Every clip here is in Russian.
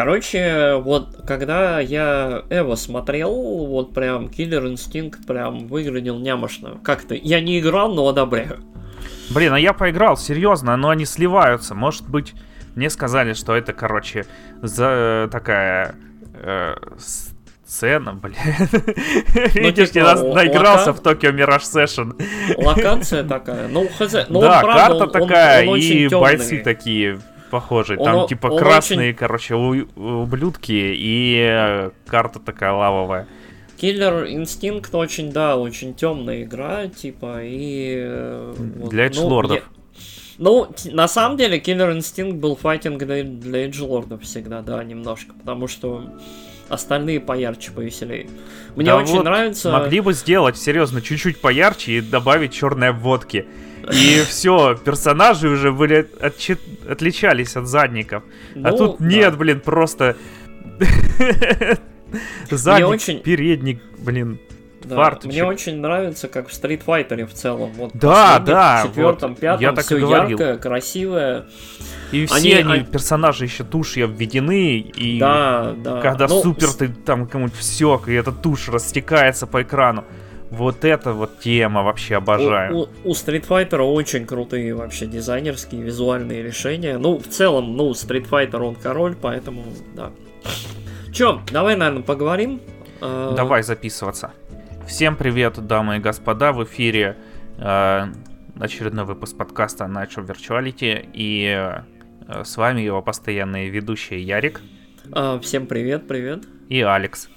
Короче, вот когда я Эво смотрел, вот прям Killer Instinct прям выглядел нямошно. Как-то я не играл, но одобряю. Блин, а я поиграл, серьезно, но они сливаются. Может быть, мне сказали, что это, короче, за такая э, сцена, блин. Ну, Видишь, типа, я наигрался в Токио Мираж Session. Локация такая. Ну, хз. Ну, да, карта такая, и бойцы такие похожие. Там типа красные, короче, ублюдки, и э, карта такая лавовая. Killer Instinct очень, да, очень темная игра, типа, и... Э, для edge-lord ов. Ну, на самом деле, Killer Instinct был файтинг для, для edge-lord ов всегда, да, немножко, потому что остальные поярче, повеселее. Мне да очень вот нравится... Могли бы сделать, серьезно, чуть-чуть поярче и добавить черной обводки. И все, персонажи уже были отчи... отличались от задников. А ну, а тут нет, да. блин, просто Задник, очень... передник, блин, да, фарточек. Мне очень нравится, как в Street Fighter в целом. Вот да, да. В четвертом, вот, пятом, я так все и говорил. яркое, красивое. И все они, они, персонажи еще тушью обведены, и да, да. когда ну, супер ты там кому-нибудь все, и эта тушь растекается по экрану. Вот эта вот тема вообще обожаю. У, у, у Street Fighter очень крутые вообще дизайнерские, визуальные решения. Ну, в целом, ну, Street Fighter он король, поэтому, да. Чё, давай, наверное, поговорим. А, давай записываться. Всем привет, дамы и господа, в эфире э, очередной выпуск подкаста Nature Virtuality, и э, с вами его постоянные ведущие Ярик. А, всем привет, привет. И Алекс.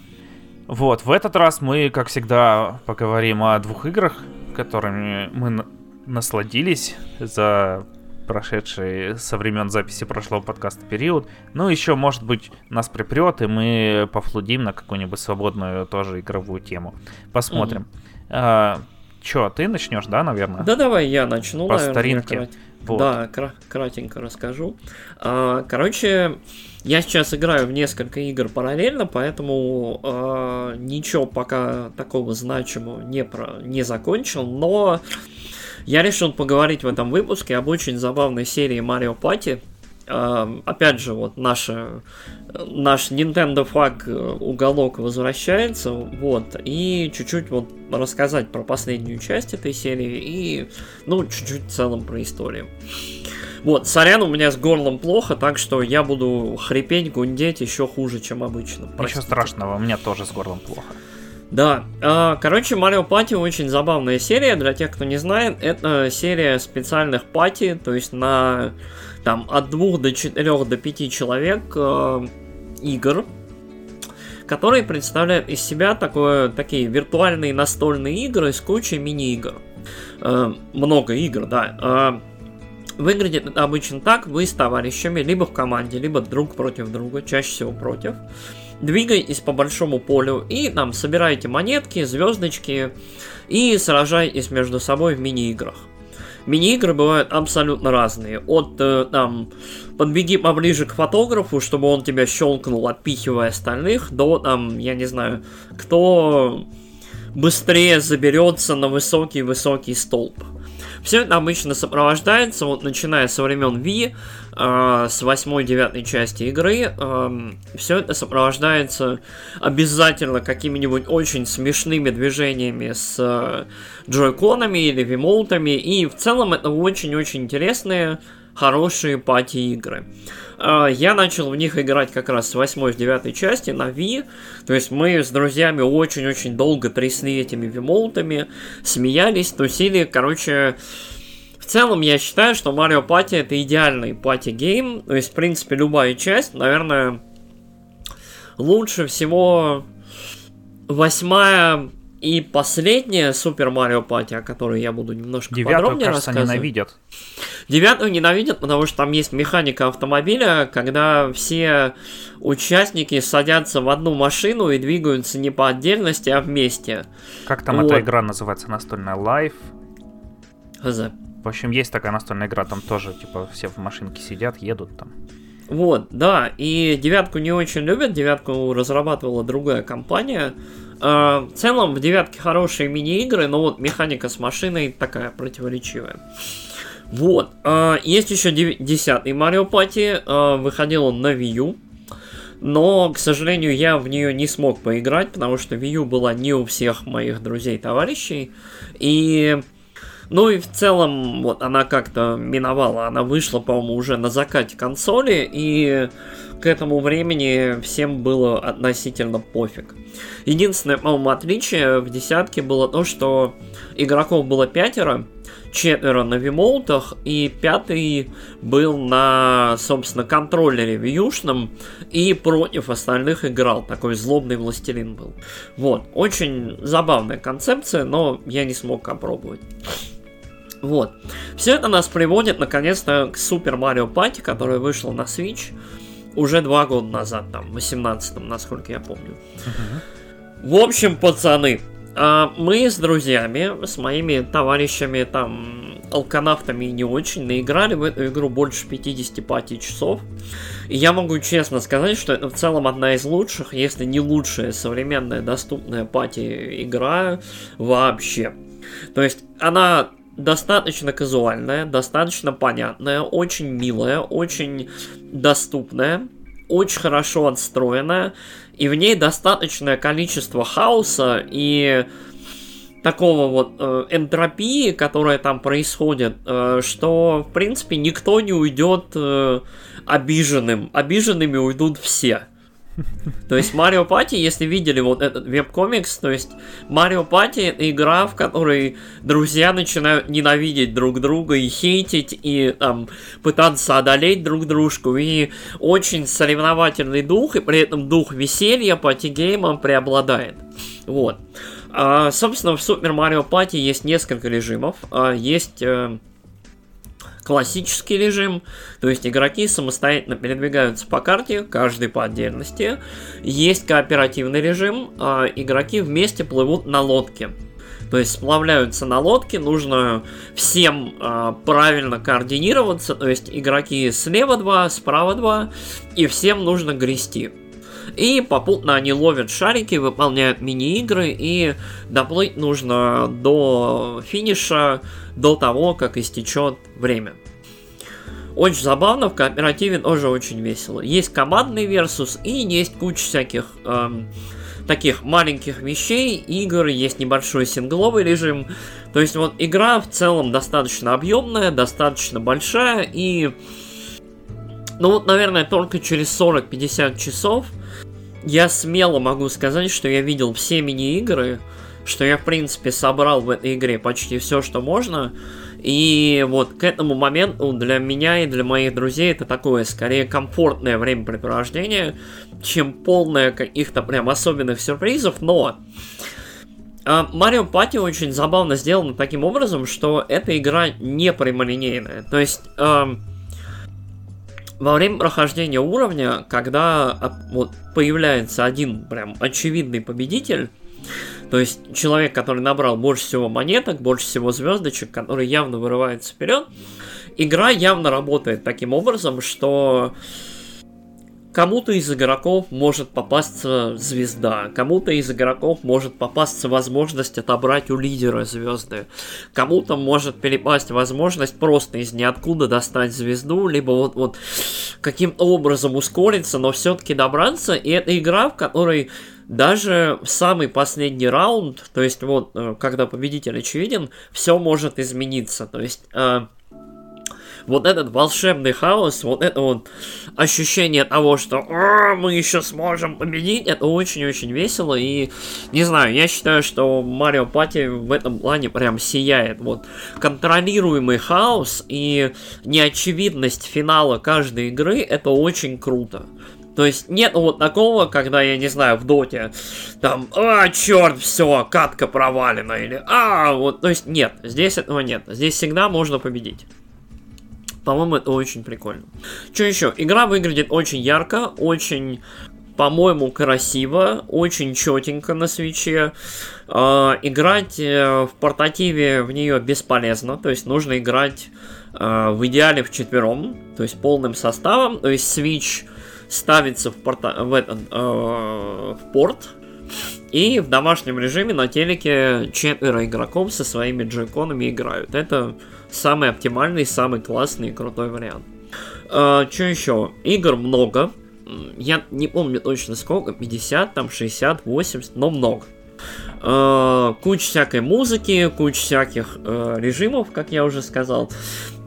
Вот, в этот раз мы, как всегда, поговорим о двух играх, которыми мы насладились за прошедший со времен записи прошлого подкаста период. Ну, еще, может быть, нас припрет, и мы пофлудим на какую-нибудь свободную тоже игровую тему. Посмотрим. Mm-hmm. А, Че, ты начнешь, да, наверное? Да, давай я начну. По наверное, старинке. Крат... Вот. Да, кра- кратенько расскажу. А, короче, я сейчас играю в несколько игр параллельно, поэтому а, ничего пока такого значимого не, про... не закончил, но я решил поговорить в этом выпуске об очень забавной серии Party. Uh, опять же, вот наша, наш Nintendo фаг э, уголок возвращается, вот, и чуть-чуть вот рассказать про последнюю часть этой серии и, ну, чуть-чуть в целом про историю. Вот, сорян, у меня с горлом плохо, так что я буду хрипеть, гундеть еще хуже, чем обычно. Простите. Ничего страшного, у меня тоже с горлом плохо. Да, а, короче, Mario Party очень забавная серия, для тех, кто не знает, это серия специальных пати, то есть на там от двух до четырех до пяти человек э, игр, которые представляют из себя такое, такие виртуальные настольные игры с кучей мини-игр. Э, много игр, да. Э, выглядит это обычно так, вы с товарищами, либо в команде, либо друг против друга, чаще всего против. Двигайтесь по большому полю и там собирайте монетки, звездочки и сражайтесь между собой в мини-играх. Мини-игры бывают абсолютно разные. От э, там подбеги поближе к фотографу, чтобы он тебя щелкнул, отпихивая остальных, до там, я не знаю, кто быстрее заберется на высокий-высокий столб. Все это обычно сопровождается, вот начиная со времен Ви, э, с 8-9 части игры, э, все это сопровождается обязательно какими-нибудь очень смешными движениями с э, джойконами или вимоутами, и в целом это очень-очень интересные, хорошие пати-игры. А, я начал в них играть как раз с 8-9 части на Wii. То есть мы с друзьями очень-очень долго трясли этими Wiimote ами, смеялись, тусили. Короче, в целом я считаю, что Mario Party это идеальный party game. То есть, в принципе, любая часть, наверное, лучше всего восьмая и последняя Super Mario Party, о которой я буду немножко Девятую, подробнее кажется, рассказывать. ненавидят. Девятую ненавидят, потому что там есть механика автомобиля, когда все участники садятся в одну машину и двигаются не по отдельности, а вместе. Как там вот. эта игра называется? Настольная Life? Хз. В общем, есть такая настольная игра, там тоже, типа, все в машинке сидят, едут там. Вот, да, и девятку не очень любят, девятку разрабатывала другая компания, в целом в девятке хорошие мини-игры, но вот механика с машиной такая противоречивая. Вот. Э, есть еще десятый Mario Party. Э, выходил он на Wii U. Но, к сожалению, я в нее не смог поиграть, потому что Wii U была не у всех моих друзей-товарищей. И ну и в целом, вот она как-то миновала. Она вышла, по-моему, уже на закате консоли, и к этому времени всем было относительно пофиг. Единственное, по-моему, отличие в десятке было то, что игроков было пятеро, четверо на вимоутах, и пятый был на, собственно, контроллере вьюшном, и против остальных играл. Такой злобный властелин был. Вот, очень забавная концепция, но я не смог опробовать. Вот. Все это нас приводит, наконец-то, к Super Mario Party, которая вышла на Switch уже два года назад, там, в 18 насколько я помню. Uh-huh. В общем, пацаны, а мы с друзьями, с моими товарищами, там, алканавтами не очень, наиграли в эту игру больше 50 пати часов. И я могу честно сказать, что это в целом одна из лучших, если не лучшая современная доступная пати игра вообще. То есть она достаточно казуальная, достаточно понятная, очень милая, очень доступная, очень хорошо отстроенная, и в ней достаточное количество хаоса и такого вот э, энтропии, которая там происходит, э, что, в принципе, никто не уйдет э, обиженным. Обиженными уйдут все. То есть Mario Party, если видели вот этот веб-комикс, то есть Mario Party игра, в которой друзья начинают ненавидеть друг друга и хейтить, и там пытаться одолеть друг дружку, и очень соревновательный дух, и при этом дух веселья party game ом преобладает. Вот. А, собственно, в Super Mario Party есть несколько режимов. А, есть... Э, классический режим, то есть игроки самостоятельно передвигаются по карте, каждый по отдельности. Есть кооперативный режим, а игроки вместе плывут на лодке. То есть сплавляются на лодке, нужно всем э, правильно координироваться, то есть игроки слева два, справа два, и всем нужно грести. И попутно они ловят шарики, выполняют мини-игры, и доплыть нужно до финиша до того, как истечет время. Очень забавно, в кооперативе тоже очень весело. Есть командный версус и есть куча всяких эм, таких маленьких вещей, игр, есть небольшой сингловый режим. То есть вот игра в целом достаточно объемная, достаточно большая и... Ну вот, наверное, только через 40-50 часов я смело могу сказать, что я видел все мини-игры, что я, в принципе, собрал в этой игре почти все, что можно. И вот к этому моменту для меня и для моих друзей это такое, скорее, комфортное времяпрепровождение, чем полное каких-то прям особенных сюрпризов, но... Марио Пати очень забавно сделано таким образом, что эта игра не прямолинейная. То есть... Э, во время прохождения уровня, когда а, вот появляется один прям очевидный победитель, то есть человек, который набрал больше всего монеток, больше всего звездочек, который явно вырывается вперед, игра явно работает таким образом, что Кому-то из игроков может попасться звезда, кому-то из игроков может попасться возможность отобрать у лидера звезды, кому-то может перепасть возможность просто из ниоткуда достать звезду, либо вот, вот каким-то образом ускориться, но все-таки добраться. И это игра, в которой даже самый последний раунд, то есть вот э, когда победитель очевиден, все может измениться. То есть э, вот этот волшебный хаос, вот это вот ощущение того, что мы еще сможем победить, это очень-очень весело. И не знаю, я считаю, что Марио Пати в этом плане прям сияет. Вот контролируемый хаос и неочевидность финала каждой игры это очень круто. То есть нет вот такого, когда, я не знаю, в доте, там, а, черт, все, катка провалена, или, а, вот, то есть нет, здесь этого нет, здесь всегда можно победить. По-моему, это очень прикольно. Что еще? Игра выглядит очень ярко, очень по-моему, красиво, очень четенько на свече. Э, играть э, в портативе в нее бесполезно, то есть нужно играть э, в идеале в четвером, то есть полным составом. То есть Switch ставится в, порта в, этот, э, в порт, и в домашнем режиме на телеке четверо игроков со своими джойконами играют. Это самый оптимальный, самый классный и крутой вариант. Uh, что еще? Игр много. я не помню точно сколько, 50, там 60, 80, но много. Э, куча всякой музыки, куча всяких э, режимов, как я уже сказал.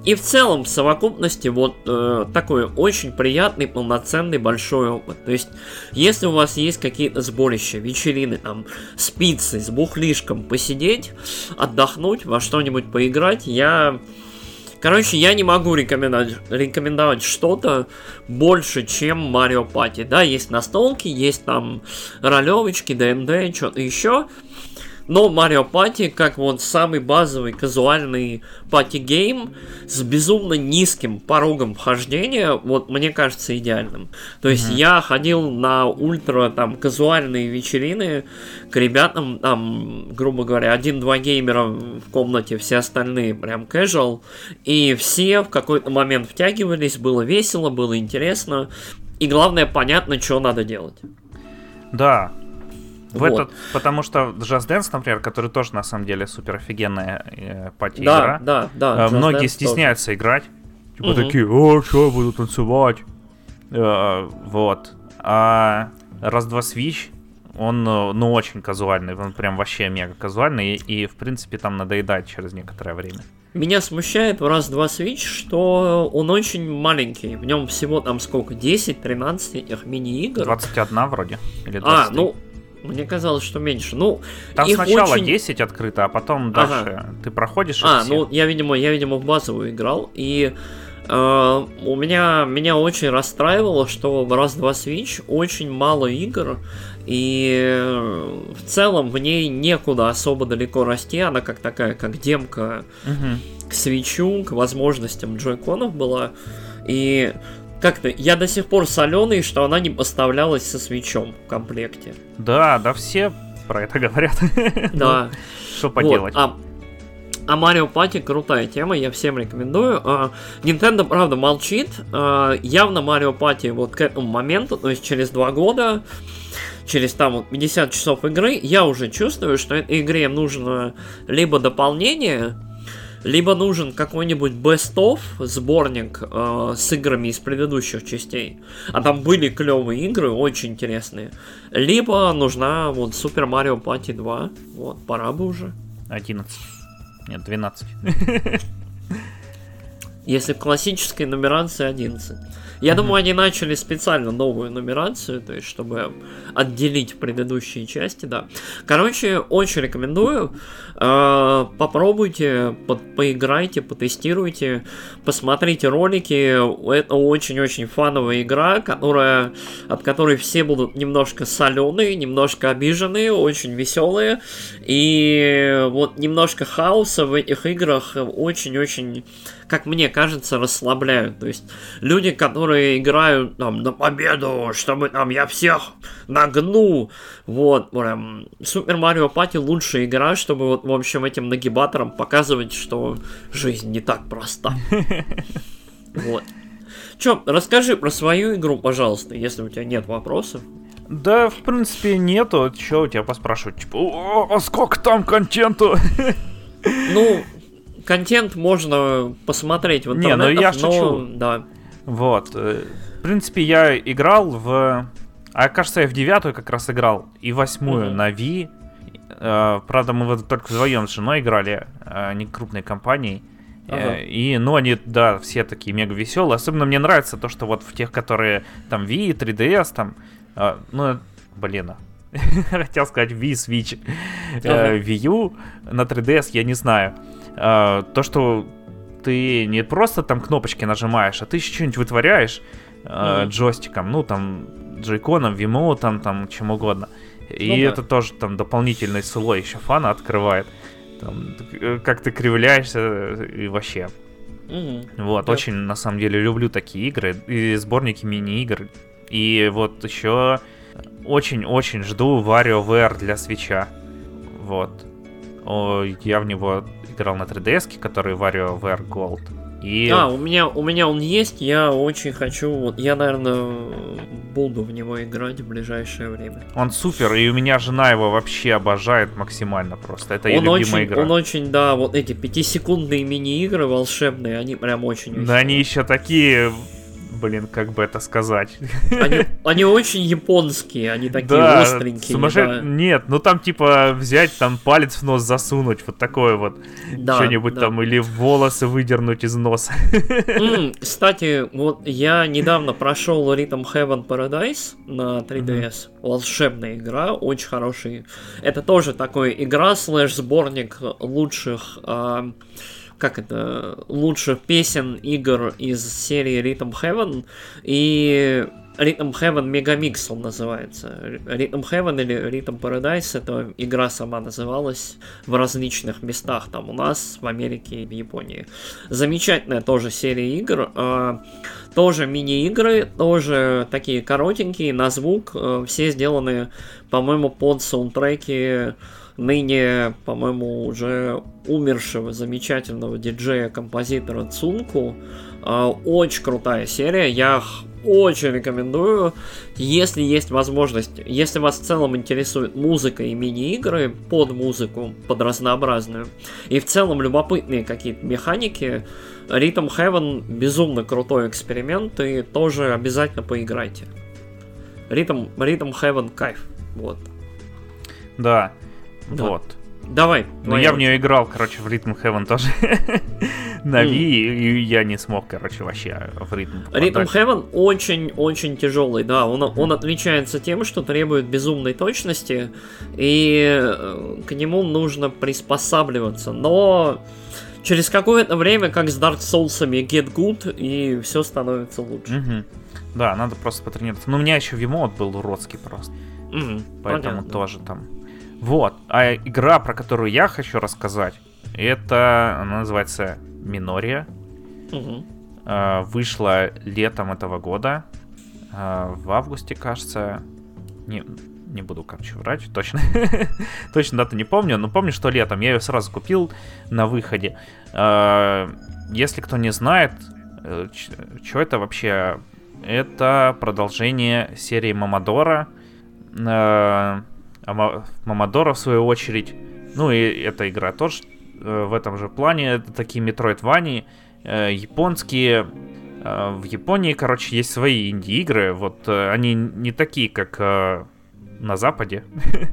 И в целом, в совокупности, вот э, такой очень приятный, полноценный, большой опыт. То есть, если у вас есть какие-то сборища, вечерины, там, с пиццей, с бухлишком, посидеть, отдохнуть, во что-нибудь поиграть, я... Короче, я не могу рекомендовать, рекомендовать что-то больше, чем Mario Party. Да, есть настолки, есть там ролевочки, ДНД, что-то еще. Но Mario Party, как вот самый базовый казуальный party game с безумно низким порогом вхождения, вот мне кажется идеальным. То есть mm-hmm. я ходил на ультра там казуальные вечерины к ребятам, там, грубо говоря, один-два геймера в комнате, все остальные прям casual, и все в какой-то момент втягивались, было весело, было интересно, и главное понятно, что надо делать. Да, в вот. этот, потому что Just Dance, например, который тоже на самом деле супер офигенная э, пати да, игра. Да, да, э, Многие стесняются тоже. играть. Типа угу. такие, о, что я буду танцевать? Э, вот. А раз-два Switch, он, э, ну, очень казуальный, он прям вообще мега казуальный, и, и в принципе там надоедает через некоторое время. Меня смущает в раз-два Switch, что он очень маленький. В нем всего там сколько, 10-13 этих мини-игр? 21 вроде. Или 23. А, ну, мне казалось, что меньше. Ну, Там сначала очень... 10 открыто, а потом дальше ага. ты проходишь. А, все. ну я, видимо, я, видимо, в базовую играл. И э, у меня меня очень расстраивало, что в раз-два Switch очень мало игр. И э, в целом в ней некуда особо далеко расти. Она как такая, как демка угу. к свечу, к возможностям джойконов была. И как-то я до сих пор соленый, что она не поставлялась со свечом в комплекте. Да, да, все про это говорят. Да. Что поделать? А, а Mario Party крутая тема, я всем рекомендую. А, Nintendo, правда, молчит. А, явно Mario Party вот к этому моменту, то есть через два года, через там вот 50 часов игры, я уже чувствую, что этой игре нужно либо дополнение, либо нужен какой-нибудь best-of сборник э, с играми из предыдущих частей, а там были клевые игры, очень интересные, либо нужна вот Super Mario Party 2, вот, пора бы уже. 11. Нет, 12. Если в классической нумерации 11. Я mm-hmm. думаю, они начали специально новую нумерацию, то есть, чтобы отделить предыдущие части, да. Короче, очень рекомендую. Э, попробуйте, под, поиграйте, потестируйте, посмотрите ролики. Это очень-очень фановая игра, которая, от которой все будут немножко соленые, немножко обиженные, очень веселые. И вот немножко хаоса в этих играх очень-очень как мне кажется, расслабляют. То есть люди, которые играют там на победу, чтобы там я всех нагну, вот, прям Супер Марио Пати лучшая игра, чтобы вот, в общем, этим нагибаторам показывать, что жизнь не так проста. Вот. Чё, расскажи про свою игру, пожалуйста, если у тебя нет вопросов. Да, в принципе, нету. Чё у тебя поспрашивать? Типа, а сколько там контенту? Ну, контент можно посмотреть в интернете. Не, ну я шучу. Да. Вот. Э, в принципе, я играл в... А, кажется, я в девятую как раз играл. И восьмую mm-hmm. на Ви. Э, правда, мы вот только вдвоем с женой играли, а не крупной компанией. Ага. И, ну, они, да, все такие мега веселые. Особенно мне нравится то, что вот в тех, которые там Wii, 3DS, там, ну, блин, хотел сказать Wii, Switch, ага. Wii U, на 3DS я не знаю. А, то, что ты не просто там кнопочки нажимаешь, а ты еще что-нибудь вытворяешь mm-hmm. джойстиком, ну там джойконом, вимоутом, там чем угодно. И ну, это да. тоже там дополнительный слой еще фана открывает. Там, э, как ты кривляешься и вообще. Mm-hmm. Вот, да. очень на самом деле люблю такие игры и сборники мини-игр. И вот еще очень-очень жду WarioWare для свеча. Вот. Я в него играл на 3DS, который WarioWare Gold. И... А, у меня, у меня он есть, я очень хочу, вот, я, наверное, буду в него играть в ближайшее время. Он супер, и у меня жена его вообще обожает максимально просто, это ее любимая очень, игра. Он очень, да, вот эти пятисекундные мини-игры волшебные, они прям очень Да, они еще такие блин, как бы это сказать. Они, они очень японские, они такие да, остренькие. Сумасшед... Да. Нет, ну там типа взять там палец в нос засунуть, вот такое вот. Да, Что-нибудь да. там, или волосы выдернуть из носа. Mm, кстати, вот я недавно прошел Rhythm Heaven Paradise на 3DS. Mm-hmm. Волшебная игра, очень хороший. Это тоже такой игра слэш сборник лучших э, как это, лучших песен игр из серии Rhythm Heaven, и Rhythm Heaven Megamix он называется. Rhythm Heaven или Rhythm Paradise, это игра сама называлась в различных местах, там у нас, в Америке и в Японии. Замечательная тоже серия игр, э, тоже мини-игры, тоже такие коротенькие, на звук, э, все сделаны, по-моему, под саундтреки ныне, по-моему, уже умершего замечательного диджея-композитора Цунку. А, очень крутая серия, я очень рекомендую. Если есть возможность, если вас в целом интересует музыка и мини-игры под музыку, под разнообразную, и в целом любопытные какие-то механики, Rhythm Heaven безумно крутой эксперимент, и тоже обязательно поиграйте. Rhythm, Rhythm Heaven кайф. Вот. Да. Да. Вот. Давай. Ну, я в нее играл, короче, в Rhythm Heaven тоже. На Wii, и я не смог, короче, вообще в ритм. Rhythm Heaven очень-очень тяжелый, да. Он, он отличается тем, что требует безумной точности, и э, к нему нужно приспосабливаться. Но через какое-то время, как с Dark Souls, get good, и все становится лучше. Да, надо просто потренироваться. Ну, у меня еще Вимод был уродский просто. Поэтому тоже там вот. А игра, про которую я хочу рассказать, это, она называется Минория. Угу. вышла летом этого года. А, в августе, кажется. Не, не буду, короче, врать, точно. точно дату не помню, но помню, что летом. Я ее сразу купил на выходе. А, если кто не знает, э, что это вообще? Это продолжение серии Мамадора. А Мамадора, в свою очередь, ну и эта игра тоже э, в этом же плане, это такие Metroidvania, э, японские, э, в Японии, короче, есть свои инди-игры, вот они не такие, как на Западе,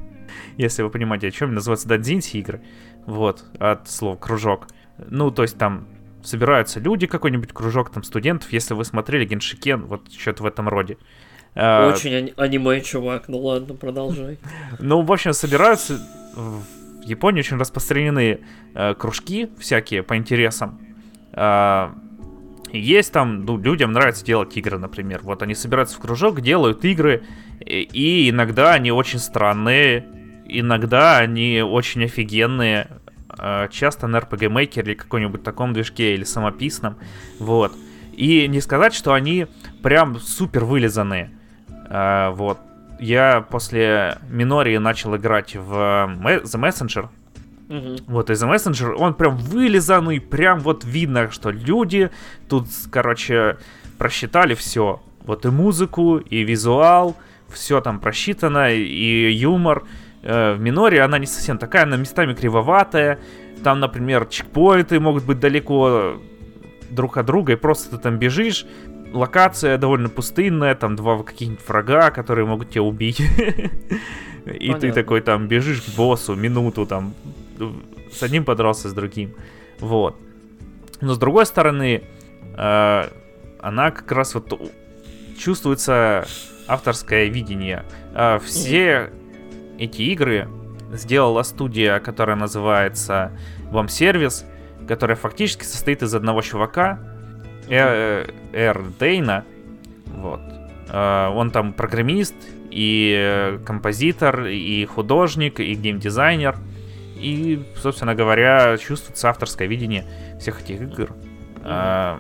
если вы понимаете, о чем называются дадзинси игры, вот, от слова кружок. Ну, то есть там собираются люди, какой-нибудь кружок там студентов, если вы смотрели Геншикен, вот что-то в этом роде. А, Очень аниме, чувак. Ну ладно, продолжай. Ну, в общем, собираются в Японии очень распространены э, кружки всякие по интересам. Э, есть там, ну, людям нравится делать игры, например. Вот они собираются в кружок, делают игры, и, и иногда они очень странные, иногда они очень офигенные. Э, часто на RPG Maker или каком-нибудь таком движке, или самописном. Вот. И не сказать, что они прям супер вылизанные. А, вот. Я после Минории начал играть в The Messenger. Угу. Вот, и The Messenger, он прям вылизанный, прям вот видно, что люди тут, короче, просчитали все. Вот и музыку, и визуал, все там просчитано, и юмор. Э, в Миноре она не совсем такая, она местами кривоватая. Там, например, чекпоинты могут быть далеко друг от друга, и просто ты там бежишь, локация довольно пустынная, там два каких-нибудь врага, которые могут тебя убить. И ты такой там бежишь к боссу минуту, там с одним подрался, с другим. Вот. Но с другой стороны, э, она как раз вот чувствуется авторское видение. Э, все эти игры сделала студия, которая называется Вам Сервис, которая фактически состоит из одного чувака, Эр, Эр Дейна. Вот. А, он там программист, и композитор, и художник, и геймдизайнер. И, собственно говоря, чувствуется авторское видение всех этих игр. А,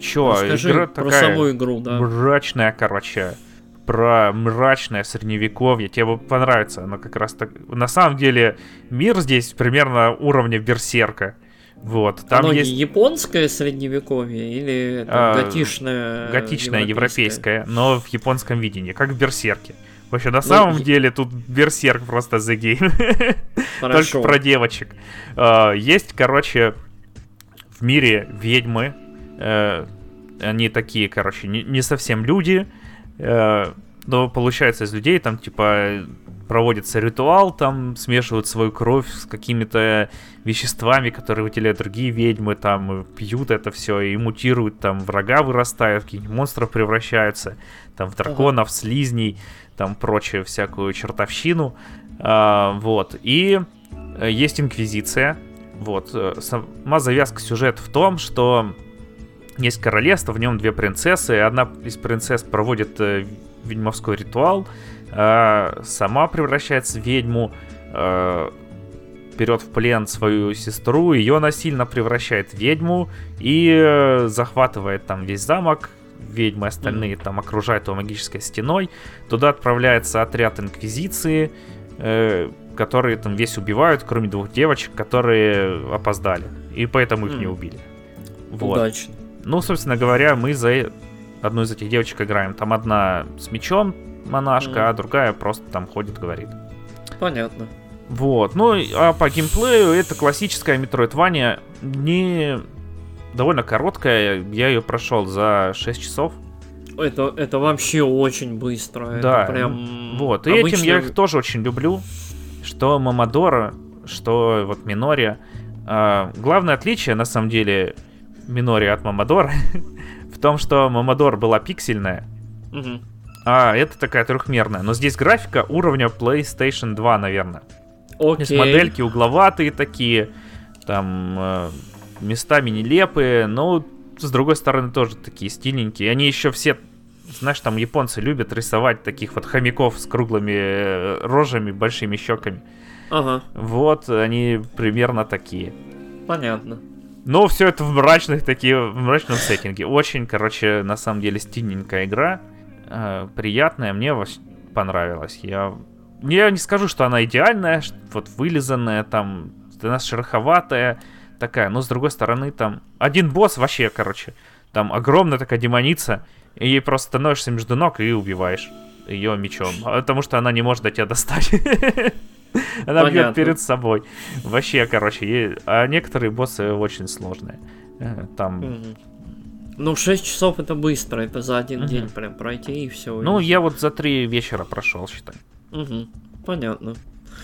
чё, Расскажи игра про такая саму игру, да. мрачная, короче, про мрачное средневековье. Тебе понравится, но как раз так... На самом деле, мир здесь примерно уровня Берсерка. Вот, там Оно есть... японское средневековье или а, готичное? Готичное европейское, но в японском видении, как в Берсерке. В общем, на ну, самом деле тут Берсерк просто the game. Только про девочек. А, есть, короче, в мире ведьмы, э, они такие, короче, не, не совсем люди, э, но получается из людей там, типа, проводится ритуал, там смешивают свою кровь с какими-то веществами, которые выделяют другие ведьмы, там пьют это все и мутируют, там врага вырастают, каких-нибудь монстров превращаются, там в драконов, слизней, там прочую всякую чертовщину. А, вот. И э, есть инквизиция. Вот. Э, сама завязка сюжета в том, что есть королевство, в нем две принцессы, и одна из принцесс проводит э, ведьмовской ритуал, э, сама превращается в ведьму, э, берет в плен свою сестру, ее насильно превращает в ведьму и э, захватывает там весь замок, ведьмы остальные mm-hmm. там окружают его магической стеной. Туда отправляется отряд Инквизиции, э, которые там весь убивают, кроме двух девочек, которые опоздали. И поэтому их mm-hmm. не убили. Вот. Удачно. Ну, собственно говоря, мы за одну из этих девочек играем. Там одна с мечом, монашка, mm. а другая просто там ходит, говорит. Понятно. Вот. Ну, а по геймплею это классическая Metroidvania, не довольно короткая. Я ее прошел за 6 часов. Это, это вообще очень быстро. Да. Это прям вот. И обычно... этим я их тоже очень люблю. Что Мамадора, что вот Минория. А, главное отличие, на самом деле, Минория от Мамадора в том, что Мамадор была пиксельная. Угу. А, это такая трехмерная. Но здесь графика уровня PlayStation 2, наверное. Окей. Здесь модельки угловатые такие, там э, местами нелепые, но с другой стороны тоже такие стильненькие. Они еще все, знаешь, там японцы любят рисовать таких вот хомяков с круглыми э, рожами, большими щеками. Ага. Вот, они примерно такие. Понятно. Но все это в мрачных такие, в мрачном сеттинге. Очень, короче, на самом деле стильненькая игра. Э, приятная, мне понравилась. Я, я не скажу, что она идеальная, вот вылизанная, там, она шероховатая такая, но с другой стороны, там, один босс вообще, короче, там огромная такая демоница, и ей просто становишься между ног и убиваешь ее мечом, потому что она не может до тебя достать. Она бьет перед собой. Вообще, короче, а некоторые боссы очень сложные. Э, там ну, 6 часов это быстро, это за один угу. день прям пройти и все. Ну, и... я вот за 3 вечера прошел, считай. Угу, понятно.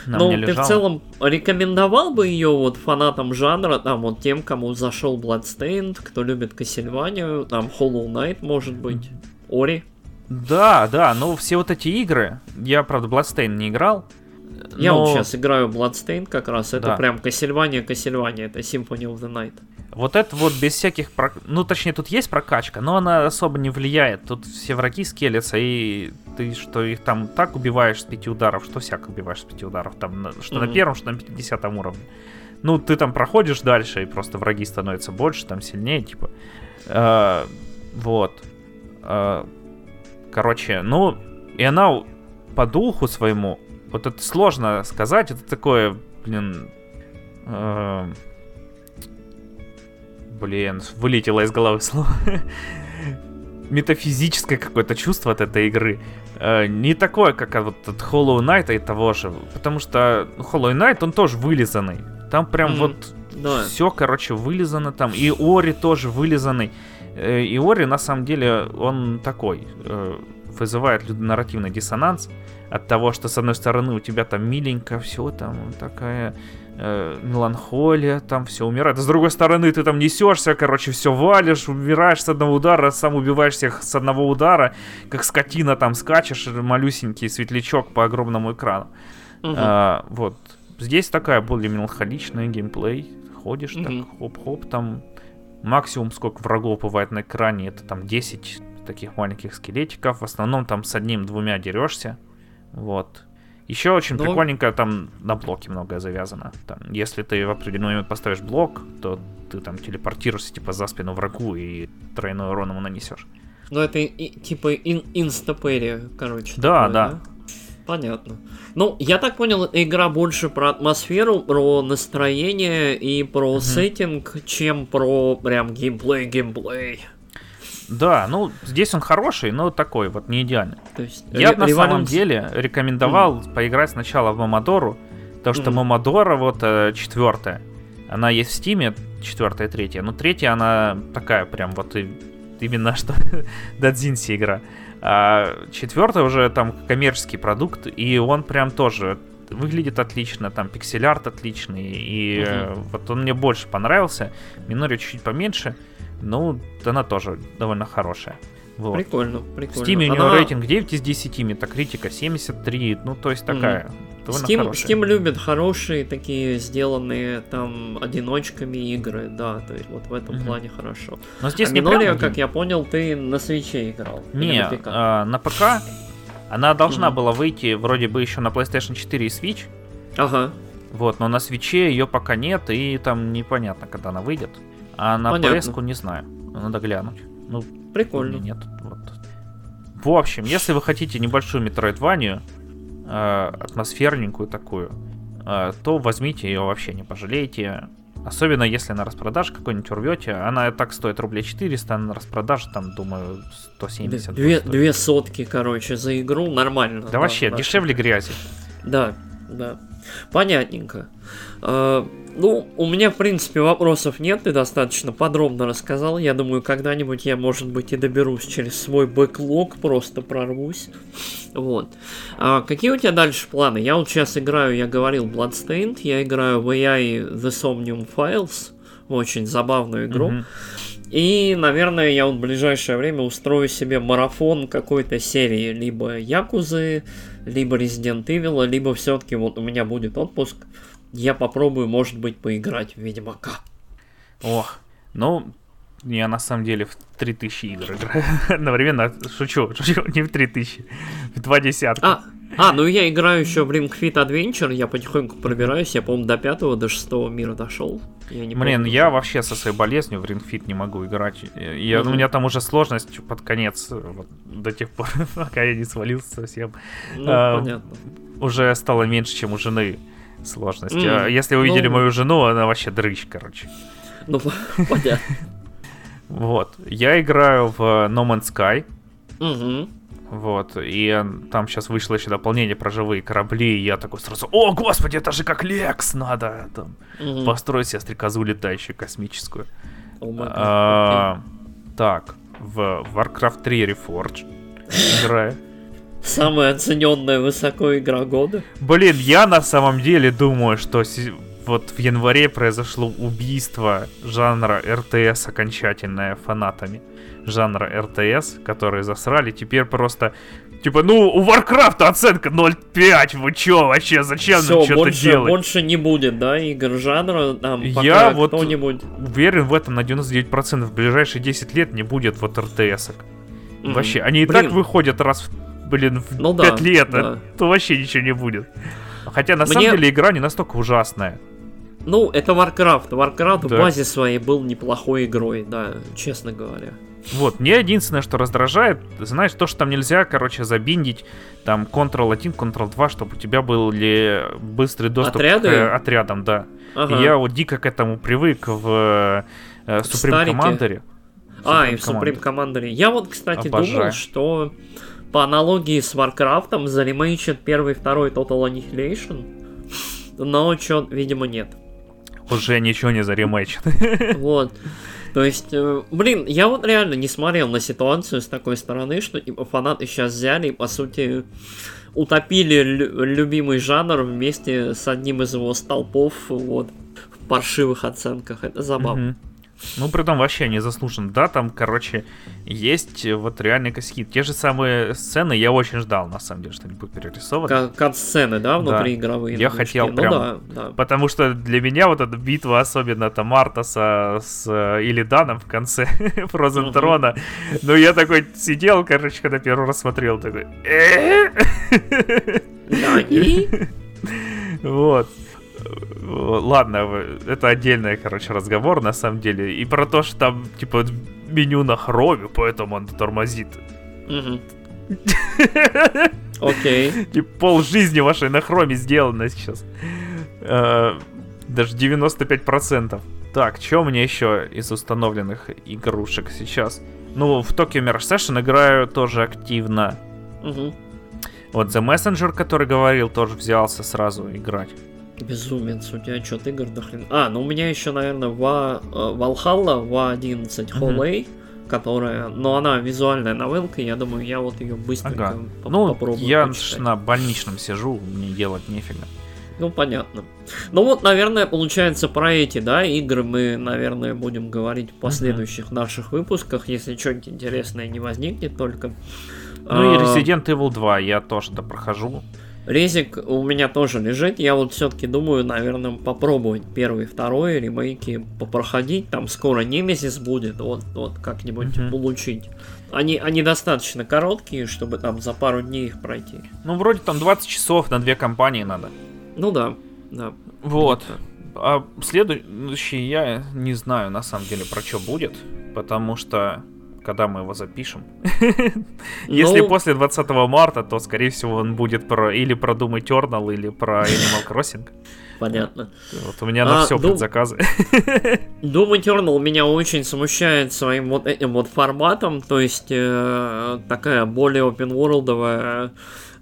На ну, ты в целом рекомендовал бы ее вот фанатам жанра, там вот тем, кому зашел Bloodstained, кто любит Castlevania, там Hollow Knight, может быть, Ори. Да, да, ну все вот эти игры, я, правда, Bloodstained не играл, я но... вот сейчас играю Bloodstained как раз, это да. прям Castlevania, Castlevania, это Symphony of the Night. Вот это вот без всяких... Про... Ну, точнее, тут есть прокачка, но она особо не влияет. Тут все враги скелятся, и ты что, их там так убиваешь с пяти ударов, что всяк убиваешь с пяти ударов. Там, что mm-hmm. на первом, что на 50 уровне. Ну, ты там проходишь дальше, и просто враги становятся больше, там сильнее, типа. Э, вот. Э, короче, ну, и она по духу своему вот это сложно сказать, это такое, блин... Э, блин, вылетело из головы слово. Метафизическое какое-то чувство от этой игры. Э, не такое, как вот от Hollow Knight и того же. Потому что Hollow Knight, он тоже вылизанный. Там прям mm-hmm. вот да. все, короче, вылизано там. И Ори тоже вылизанный. Э, и Ори, на самом деле, он такой. Э, вызывает нарративный диссонанс от того, что с одной стороны у тебя там миленько все, там такая э, меланхолия, там все умирает, а с другой стороны ты там несешься, короче, все валишь, умираешь с одного удара, сам убиваешь всех с одного удара, как скотина там скачешь, малюсенький светлячок по огромному экрану. Угу. А, вот. Здесь такая более меланхоличная геймплей. Ходишь угу. так, хоп-хоп, там максимум сколько врагов бывает на экране, это там 10 таких маленьких скелетиков. В основном там с одним-двумя дерешься. Вот. Еще очень Но... Ну, прикольненько там на блоке многое завязано. Там, если ты в определенный момент поставишь блок, то ты там телепортируешься типа за спину врагу и тройной урон ему нанесешь. Ну это и, типа ин insta parry, короче. Да, такое, да, да. Понятно. Ну, я так понял, игра больше про атмосферу, про настроение и про mm-hmm. сеттинг, чем про прям геймплей-геймплей. Да, ну здесь он хороший, но такой вот не идеальный. То есть, Я ре- на революция... самом деле рекомендовал mm. поиграть сначала в Мамадору, потому что mm. Мамадора вот э, четвертая. Она есть в Стиме, четвертая, третья. Но третья, она такая прям вот и именно что Дадзинси игра. А четвертый уже там коммерческий продукт, и он прям тоже выглядит отлично, там пиксель-арт отличный, и э, вот он мне больше понравился. Минори чуть-чуть поменьше, но она тоже довольно хорошая. Вот. Прикольно, В прикольно. Steam у нее Она- рейтинг 9 из 10, метакритика 73, ну то есть такая довольно Steam, хорошая. Steam любит хорошие такие сделанные там одиночками игры, да, то есть вот в этом Мгм. плане хорошо. Но здесь а не Минория, прям как я понял, ты на свече играл. Не, на ПК? а, на ПК она должна Мгм. была выйти вроде бы еще на PlayStation 4 и Switch, Ага, вот, но на свече ее пока нет, и там непонятно, когда она выйдет. А на. PS не знаю, надо глянуть. Ну, прикольно. нет. Вот. В общем, если вы хотите небольшую метроидванию, э, атмосферненькую такую, э, то возьмите ее вообще не пожалеете. Особенно если на распродаже какой-нибудь урвете. Она так стоит рублей 400, а на распродаже там, думаю, 170. Две, две сотки, короче, за игру нормально. Да, вообще, да. дешевле грязи. Да, да. Понятненько. Ну, у меня, в принципе, вопросов нет, ты достаточно подробно рассказал. Я думаю, когда-нибудь я, может быть, и доберусь через свой бэклог, просто прорвусь. Вот. А какие у тебя дальше планы? Я вот сейчас играю, я говорил, Bloodstained, я играю в AI The Somnium Files, очень забавную игру. Мгм. И, наверное, я вот в ближайшее время устрою себе марафон какой-то серии, либо Якузы, либо Resident Evil, либо все-таки вот у меня будет отпуск, я попробую, может быть, поиграть в Ведьмака. Ох, ну, я на самом деле в 3000 игр играю одновременно. Шучу, шучу, не в 3000, в два десятка. А, а, ну я играю еще в Ring Fit Adventure, я потихоньку пробираюсь, я, по-моему, до пятого, до шестого мира дошел. Я не Блин, помню. я вообще со своей болезнью в рингфит не могу играть. Я, Мгм. У меня там уже сложность под конец, вот, до тех пор, пока я не свалился совсем. Ну, а, понятно. Уже стало меньше, чем у жены сложность. М, А Если вы видели ну- мою жену, она вообще дрыщ, короче. Ну, понятно. Вот. Я играю в No Man's Sky. Мгм. Вот, и там сейчас вышло еще дополнение про живые корабли, и я такой сразу, о, господи, это же как Лекс, надо там Мгм. построить себе стрекозу летающую космическую. Гад, А, Так, в Warcraft 3 Reforged играю. Самая оцененная высоко игра года. Блин, я на самом деле думаю, что вот в январе произошло убийство жанра РТС окончательное фанатами жанра РТС, которые засрали. Теперь просто Типа, ну, у Варкрафта оценка 0.5, вы чё вообще, зачем нам Все, что-то делать? больше не будет, да, игр жанра, там, Я вот- кто-нибудь... Уверен в этом на 99%, в ближайшие 10 лет не будет вот РТСок. Мгм. Вообще, они и Блин. так выходят раз, в, блин, в Ну да, 5 лет, да. а то вообще ничего не будет. Хотя на Мне- самом деле игра не настолько ужасная. Ну, это Warcraft. Warcraft Да. в базе своей был неплохой игрой, да, честно говоря. Вот, мне единственное, что раздражает, знаешь, то, что там нельзя, короче, забиндить там Ctrl-1, Ctrl-2, чтобы у тебя были быстрый доступ Отряды? к э, отрядам, да. Ага. И я вот дико к этому привык в э, Supreme Старике. Commander. А, и в Supreme Supreme Commander. Я вот, кстати, Обожаю. думал, что по аналогии с Warcraft заремейчат первый и второй Total Annihilation, но чё, видимо, нет. Уже ничего не заремейчит. Вот. То есть, э, блин, я вот реально не смотрел на ситуацию с такой стороны, что типа фанаты сейчас взяли и, по сути, утопили лю- любимый жанр вместе с одним из его столпов, вот, в паршивых оценках. Это забавно. Мгм. Ну, при том вообще не заслужен. Да, там, короче, есть э, вот реальные косяки. Те же самые сцены я очень ждал, на самом деле, что они будут перерисованы. Ка- Кат-сцены, да, внутри Да. игровые. Я движки? хотел ну, прям- да, да. Потому что для меня вот эта битва, особенно там Мартаса с э, Илиданом в конце Frozen. Throne, ну я такой сидел, короче, когда первый раз смотрел, такой... «Э?» Да, и... Вот. Ладно, это отдельный, короче, разговор, на самом деле. И про то, что там, типа, меню на хроме, поэтому он тормозит. Окей. Типа, пол жизни вашей на хроме сделано сейчас. Э, Даже 95%. Так, что мне еще из установленных игрушек сейчас? Ну, в Tokyo Mirage Session играю тоже активно. Вот The Messenger, который говорил, тоже взялся сразу играть. Безумец, у тебя что-то игр до хрена. А, ну у меня еще, наверное, Ва... э, Valhalla, Ва-11, Мгм. Холлей. которая, но она визуальная новелка, я думаю, я вот ее быстренько Ага. по- Ну, попробую я почитать. на больничном сижу, мне делать нефига. Ну, понятно. Ну вот, наверное, получается про эти, да, игры мы, наверное, будем говорить в последующих наших выпусках, если что-нибудь интересное не возникнет только. Ну и А, Resident Evil 2 я тоже допрохожу. Резик у меня тоже лежит. Я вот все-таки думаю, наверное, попробовать первый, второй ремейки попроходить. Там скоро Немезис будет, вот, вот как-нибудь Мгм. получить. Они, они достаточно короткие, чтобы там за пару дней их пройти. Ну, вроде там 20 часов на две компании надо. Ну да, да. Вот. А следующий я не знаю на самом деле про что будет, потому что когда мы его запишем. Если Ну, после 20 марта, то скорее всего он будет про или про Doom Eternal, или про Animal Crossing. Понятно. Вот у меня на А, все Doom- заказы. Doom Eternal меня очень смущает своим вот этим вот форматом, то есть э, такая более open-worldовая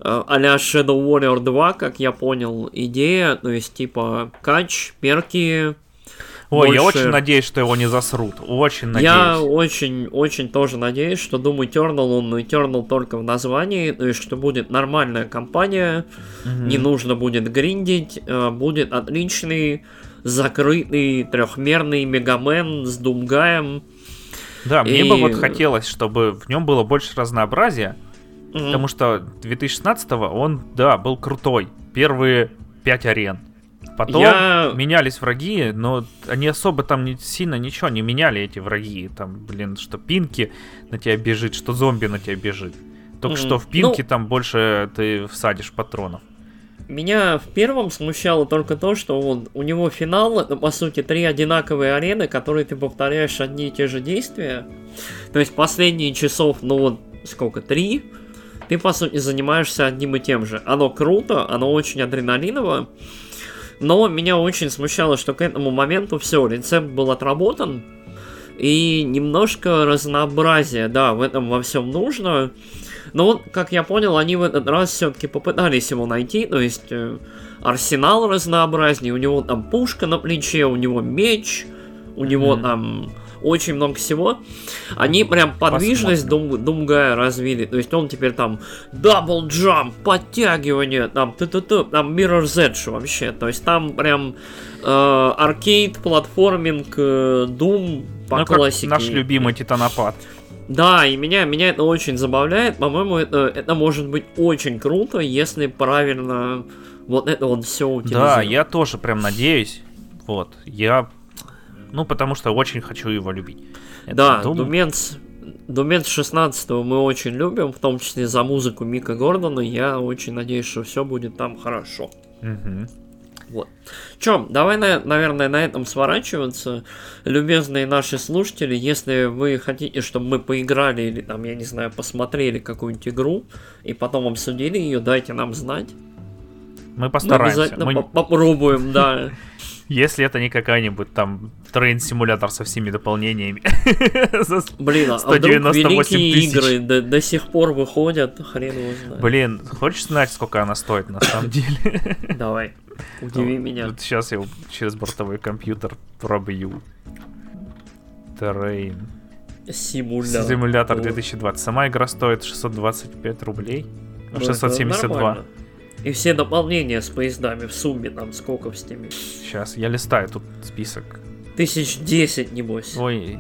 э, а-ля Shadow Warrior 2, как я понял, идея, то есть типа кач, перки. Ой, я очень надеюсь, что его не засрут. Очень Я надеюсь. очень, очень тоже надеюсь, что Doom Eternal, он Eternal только в названии, то есть что будет нормальная компания, Мгм. не нужно будет гриндить, э, будет отличный закрытый трехмерный Мегамен с Думгаем. Да, мне и- бы вот хотелось, чтобы в нем было больше разнообразия, Мгм. потому что 2016 он, да, был крутой. Первые пять арен. Потом Я- менялись враги, но они особо там не, сильно ничего не меняли, эти враги. Там, блин, что Пинки на тебя бежит, что зомби на тебя бежит. Только Мгм. что в Пинке Ну- там больше ты всадишь патронов. Меня в первом смущало только то, что он, у него финал, по сути три одинаковые арены, которые ты повторяешь одни и те же действия. То есть последние часов, ну вот сколько, три, ты по сути занимаешься одним и тем же. Оно круто, оно очень адреналиново, но меня очень смущало, что к этому моменту все, рецепт был отработан, и немножко разнообразия, да, в этом во всем нужно. Но вот, как я понял, они в этот раз все-таки попытались его найти, то есть э, арсенал разнообразнее, у него там пушка на плече, у него меч, у него Мгм. там очень много всего. Они прям подвижность Doom- Doomguy я развили, то есть он теперь там double jump, подтягивание, там т т т там Mirror's Edge вообще, то есть там прям э, аркейд, платформинг, э, Doom по ну, классике. наш любимый Титанопад. Да, и меня, меня это очень забавляет. По-моему, это, это может быть очень круто, если правильно вот это вот все утилизировать. Да, я тоже прям надеюсь. Вот, я... Ну, потому что очень хочу его любить. Это Да, Doom. Думенс, Думенс 16 мы очень любим, в том числе за музыку Мика Гордона. Я очень надеюсь, что все будет там хорошо. Мгм. Вот. Чем, давай, на- наверное, на этом сворачиваться. Любезные наши слушатели, если вы хотите, чтобы мы поиграли или там, я не знаю, посмотрели какую-нибудь игру и потом обсудили ее, дайте нам знать. Мы Мы постараемся. обязательно Мы- по- попробуем, да. Если это не какая-нибудь там Train Simulator со всеми дополнениями. Блин, а вдруг 198 великие тысяч. игры до, до сих пор выходят, хрен его знает. Блин, хочешь знать, сколько она стоит на самом деле? Давай, удиви меня. Вот сейчас я через бортовой компьютер пробью. Train. Simulator. Simulator 2020. Сама игра стоит 625 рублей. Ну, это 672. И все дополнения с поездами в сумме там сколько в стиме? Сейчас, я листаю тут список. Тысяч десять, небось. Ой.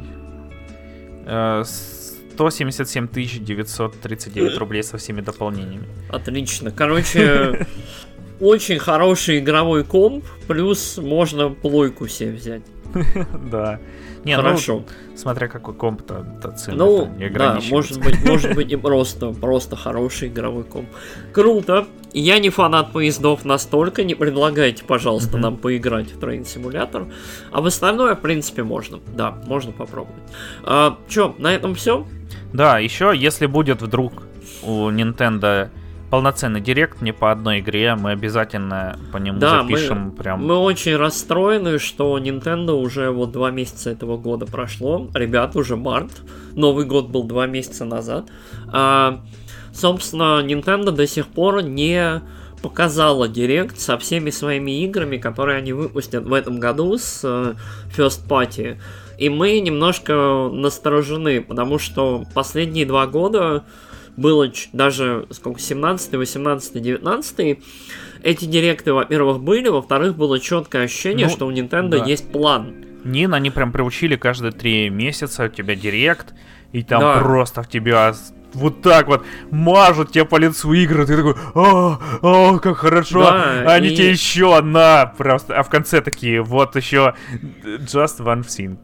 Э, 177 939 рублей со всеми дополнениями. Отлично. Короче, очень хороший игровой комп, плюс можно плойку себе взять. Да. Не, Хорошо. ну, смотря какой комп-то, то цена Ну, не да, может быть, может быть и просто, просто хороший игровой комп. Круто. Я не фанат поездов настолько, не предлагайте, пожалуйста, нам поиграть в Train Simulator. А в остальное, в принципе, можно. Да, можно попробовать. А, чё, на этом все? Да, еще, если будет вдруг у Nintendo полноценный директ не по одной игре, мы обязательно по нему Да, мы- запишем прям. Мы очень расстроены, что Nintendo уже вот два месяца этого года прошло. Ребят, уже март. Новый год был два месяца назад. А, собственно, Nintendo до сих пор не показала директ со всеми своими играми, которые они выпустят в этом году с э, First Party. И мы немножко насторожены, потому что последние два года было даже, сколько, 17, 18, 19, эти директы, во-первых, были, во-вторых, было четкое ощущение, ну, что у Nintendo да. есть план. Нин, они прям приучили каждые три месяца у тебя директ, и там да. просто в тебя вот так вот мажут тебе по лицу игры, ты такой, о, о, как хорошо, да, они и... тебе еще одна, просто, а в конце такие, вот еще just one thing.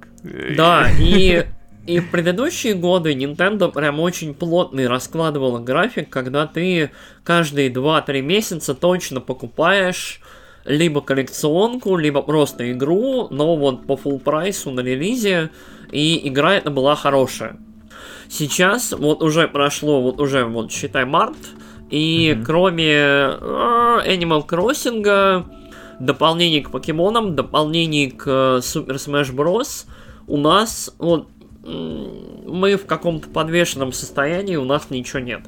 Да, и и в предыдущие годы Nintendo прям очень плотный раскладывала график, когда ты каждые 2-3 месяца точно покупаешь либо коллекционку, либо просто игру, но вот по full прайсу на релизе, и игра эта была хорошая. Сейчас вот уже прошло, вот уже вот считай март, и mm-hmm. кроме uh, Animal Crossing, дополнений к покемонам, дополнений к Super Smash Bros. у нас вот мы в каком-то подвешенном состоянии, у нас ничего нет.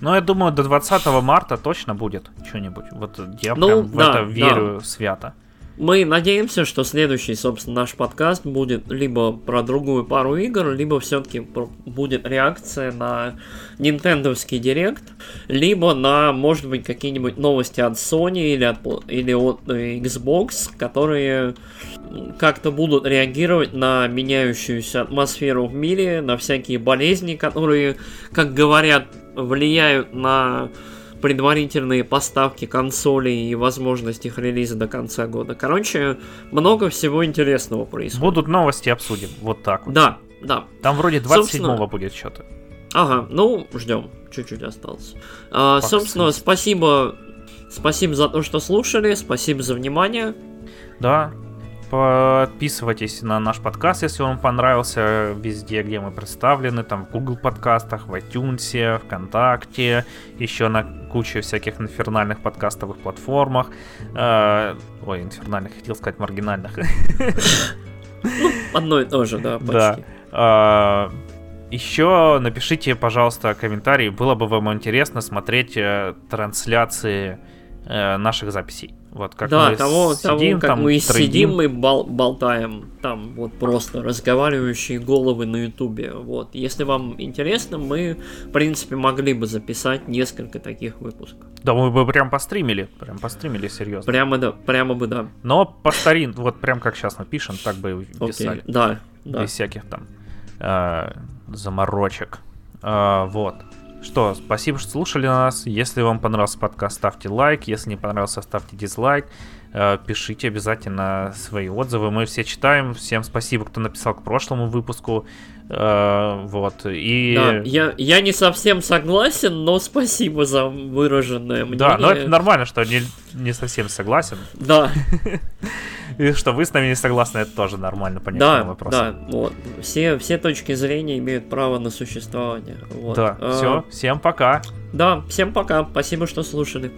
Ну, я думаю, до 20 марта точно будет что-нибудь. Вот я ну, прям в да, это верю да. свято. Мы надеемся, что следующий, собственно, наш подкаст будет либо про другую пару игр, либо все-таки будет реакция на нинтендовский директ, либо на, может быть, какие-нибудь новости от Sony или от, или от э, Xbox, которые как-то будут реагировать на меняющуюся атмосферу в мире, на всякие болезни, которые, как говорят, влияют на предварительные поставки консолей и возможность их релиза до конца года. Короче, много всего интересного происходит. Будут новости, обсудим. Вот так вот. Да, да. Там вроде 27-го будет что-то. Ага, ну, ждем. Чуть-чуть осталось. А, собственно, спасибо. Спасибо за то, что слушали. Спасибо за внимание. Да, Подписывайтесь на наш подкаст, если он понравился везде, где мы представлены, там в Google подкастах, в iTunes, ВКонтакте, еще на куче всяких инфернальных подкастовых платформах. Э, ой, инфернальных, хотел сказать маргинальных. Ну, одно и то же, да, почти. Да. Э, еще напишите, пожалуйста, комментарий, было бы вам интересно смотреть э, наших записей. Вот как да, мы того, сидим, того, как там, мы трейдим. сидим, мы бол- болтаем, там вот просто разговаривающие головы на ютубе. Вот, если вам интересно, мы, в принципе, могли бы записать несколько таких выпусков. Да, мы бы прям постримили, прям постримили, серьезно. Прямо, да, прямо бы, да. Но по старин, вот прям как сейчас мы пишем, так бы и писали. Да, да. Без всяких там э, заморочек. Э, вот. Что, спасибо, что слушали нас. Если вам понравился подкаст, ставьте лайк. Если не понравился, ставьте дизлайк. Э, пишите обязательно свои отзывы. Мы все читаем. Всем спасибо, кто написал к прошлому выпуску. Э, вот. И... Да, я, я не совсем согласен, но спасибо за выраженное мнение. Да, но это нормально, что не, не совсем согласен. Да. И что вы с нами не согласны, это тоже нормально по некоторым да, вопросам. Да, вот. Все, все точки зрения имеют право на существование. Вот. Да, а, все, всем пока. Да, всем пока, спасибо, что слушали.